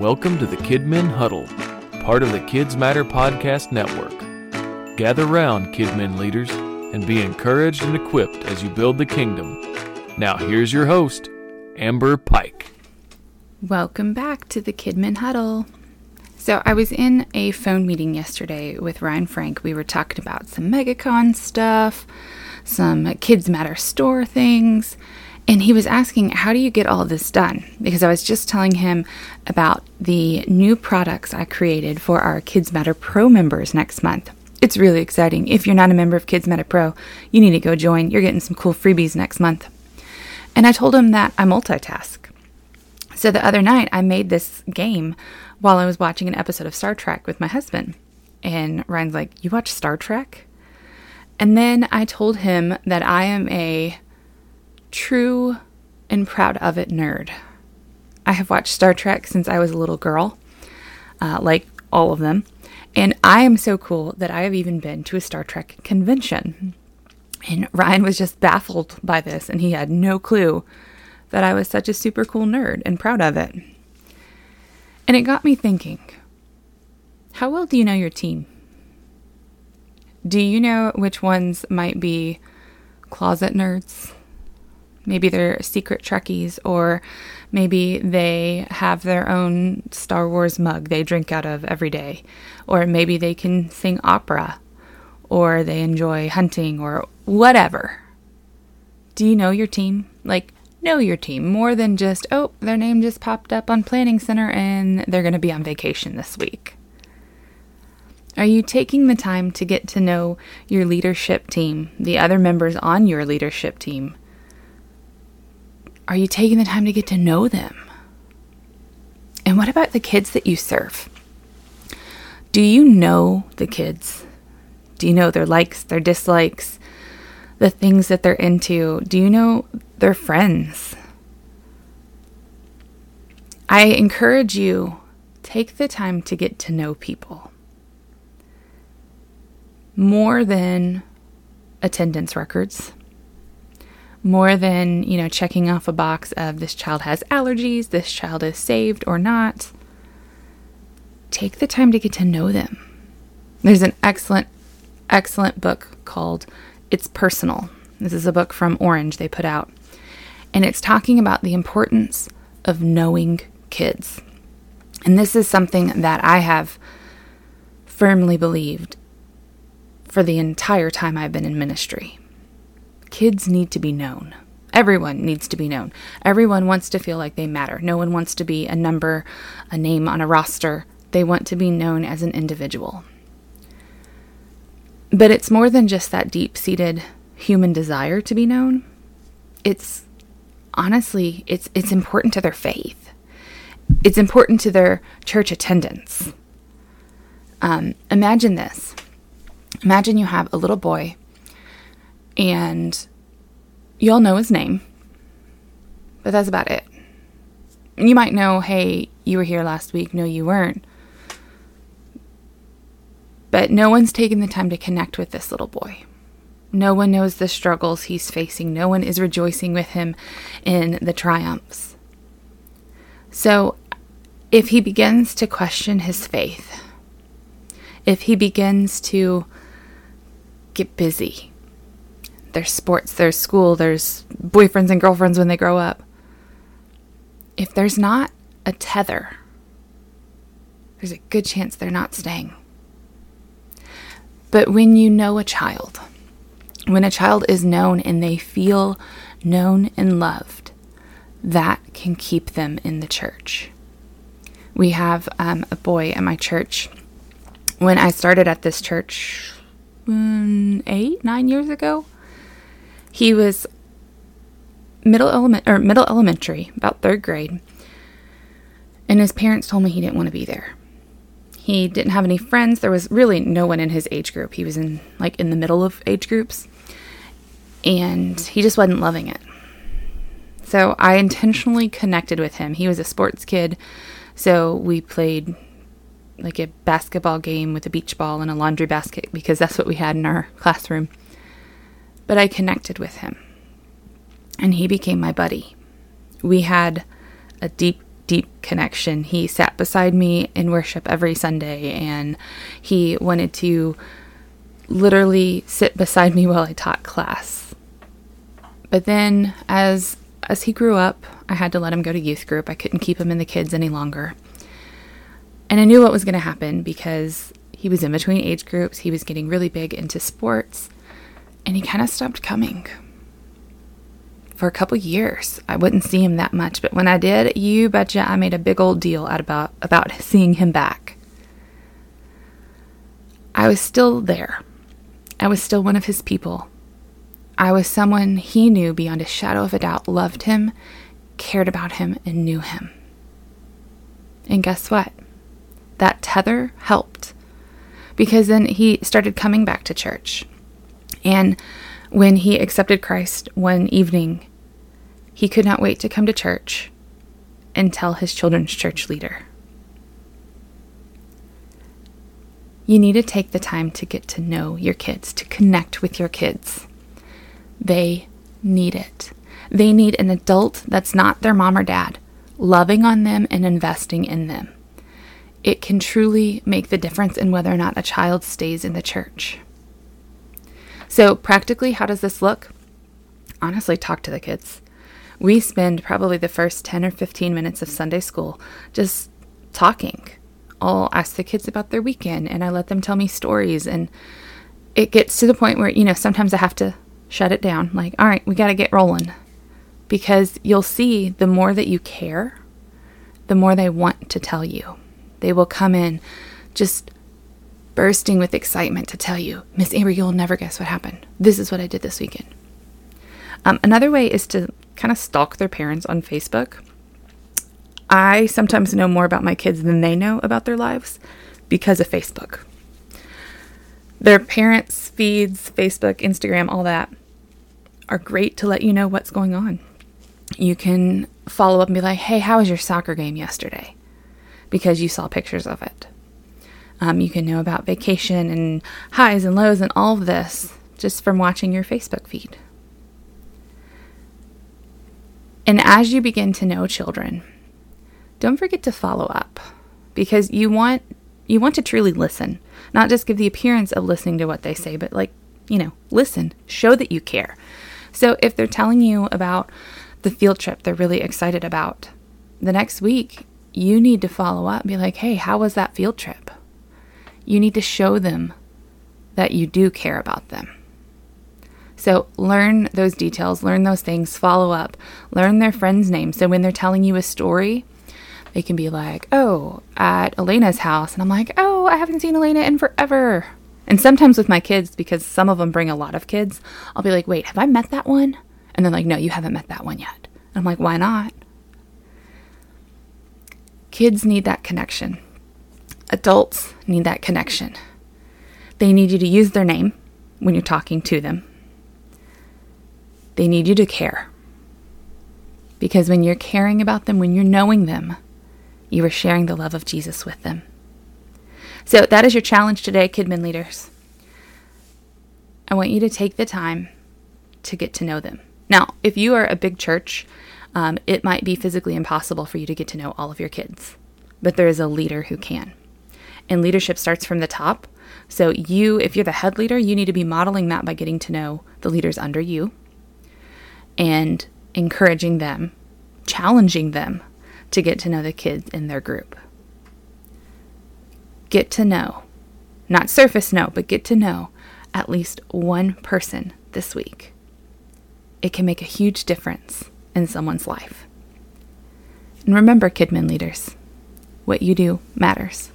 Welcome to the Kidmin Huddle, part of the KidzMatter Podcast Network. Gather round, Kidmin leaders, and be encouraged and equipped as you build the kingdom. Now, here's your host, Amber Pike. Welcome back to the Kidmin Huddle. So, I was in a phone meeting yesterday with Ryan Frank. We were talking about some MegaCon stuff, some KidzMatter store things, and he was asking, How do you get all this done? Because I was just telling him about the new products I created for our KidzMatter Pro members next month. It's really exciting. If you're not a member of KidzMatter Pro, you need to go join. You're getting some cool freebies next month. And I told him that I multitask. So the other night, I made this game while I was watching an episode of Star Trek with my husband. And Ryan's like, You watch Star Trek? And then I told him that I am a true and proud of it nerd. I have watched Star Trek since I was a little girl, uh, like all of them. And I am so cool that I have even been to a Star Trek convention. And Ryan was just baffled by this, and he had no clue that I was such a super cool nerd and proud of it. And it got me thinking how well do you know your team? Do you know which ones might be closet nerds? Maybe they're secret Trekkies, or maybe they have their own Star Wars mug they drink out of every day, or maybe they can sing opera, or they enjoy hunting, or whatever. Do you know your team? Like, know your team more than just, oh, their name just popped up on Planning Center and they're going to be on vacation this week. Are you taking the time to get to know your leadership team, the other members on your leadership team? Are you taking the time to get to know them? And what about the kids that you serve? Do you know the kids? Do you know their likes, their dislikes, the things that they're into? Do you know their friends? I encourage you take the time to get to know people more than attendance records more than, you know, checking off a box of this child has allergies, this child is saved or not. Take the time to get to know them. There's an excellent, excellent book called It's Personal. This is a book from Orange they put out. And it's talking about the importance of knowing kids. And this is something that I have firmly believed for the entire time I've been in ministry. Kids need to be known. Everyone needs to be known. Everyone wants to feel like they matter. No one wants to be a number, a name on a roster. They want to be known as an individual. But it's more than just that deep seated human desire to be known. It's honestly, it's, it's important to their faith, it's important to their church attendance. Um, imagine this imagine you have a little boy and you all know his name, but that's about it. You might know, hey, you were here last week. No, you weren't. But no one's taken the time to connect with this little boy. No one knows the struggles he's facing. No one is rejoicing with him in the triumphs. So, if he begins to question his faith, if he begins to get busy, there's sports, there's school, there's boyfriends and girlfriends when they grow up. If there's not a tether, there's a good chance they're not staying. But when you know a child, when a child is known and they feel known and loved, that can keep them in the church. We have um, a boy at my church. When I started at this church um, eight, nine years ago, he was middle element or middle elementary, about third grade. And his parents told me he didn't want to be there. He didn't have any friends. There was really no one in his age group. He was in like in the middle of age groups. And he just wasn't loving it. So I intentionally connected with him. He was a sports kid. So we played like a basketball game with a beach ball and a laundry basket because that's what we had in our classroom but I connected with him. And he became my buddy. We had a deep deep connection. He sat beside me in worship every Sunday and he wanted to literally sit beside me while I taught class. But then as as he grew up, I had to let him go to youth group. I couldn't keep him in the kids any longer. And I knew what was going to happen because he was in between age groups. He was getting really big into sports and he kind of stopped coming for a couple years. I wouldn't see him that much, but when I did, you betcha I made a big old deal out about about seeing him back. I was still there. I was still one of his people. I was someone he knew beyond a shadow of a doubt loved him, cared about him, and knew him. And guess what? That tether helped because then he started coming back to church. And when he accepted Christ one evening, he could not wait to come to church and tell his children's church leader. You need to take the time to get to know your kids, to connect with your kids. They need it. They need an adult that's not their mom or dad, loving on them and investing in them. It can truly make the difference in whether or not a child stays in the church. So, practically, how does this look? Honestly, talk to the kids. We spend probably the first 10 or 15 minutes of Sunday school just talking. I'll ask the kids about their weekend and I let them tell me stories. And it gets to the point where, you know, sometimes I have to shut it down. Like, all right, we got to get rolling. Because you'll see the more that you care, the more they want to tell you. They will come in just bursting with excitement to tell you, Miss Amber, you'll never guess what happened. This is what I did this weekend. Um, another way is to kind of stalk their parents on Facebook. I sometimes know more about my kids than they know about their lives because of Facebook. Their parents' feeds, Facebook, Instagram, all that are great to let you know what's going on. You can follow up and be like, hey, how was your soccer game yesterday? Because you saw pictures of it. Um, you can know about vacation and highs and lows and all of this just from watching your Facebook feed. And as you begin to know children, don't forget to follow up because you want you want to truly listen, not just give the appearance of listening to what they say, but like, you know, listen, show that you care. So if they're telling you about the field trip they're really excited about, the next week you need to follow up be like, "Hey, how was that field trip?" You need to show them that you do care about them. So learn those details, learn those things, follow up, learn their friends' names. So when they're telling you a story, they can be like, oh, at Elena's house. And I'm like, oh, I haven't seen Elena in forever. And sometimes with my kids, because some of them bring a lot of kids, I'll be like, wait, have I met that one? And they're like, no, you haven't met that one yet. And I'm like, why not? Kids need that connection. Adults need that connection. They need you to use their name when you're talking to them. They need you to care. Because when you're caring about them, when you're knowing them, you are sharing the love of Jesus with them. So that is your challenge today, Kidmin leaders. I want you to take the time to get to know them. Now, if you are a big church, um, it might be physically impossible for you to get to know all of your kids, but there is a leader who can. And leadership starts from the top. So, you, if you're the head leader, you need to be modeling that by getting to know the leaders under you and encouraging them, challenging them to get to know the kids in their group. Get to know, not surface know, but get to know at least one person this week. It can make a huge difference in someone's life. And remember, Kidmin leaders, what you do matters.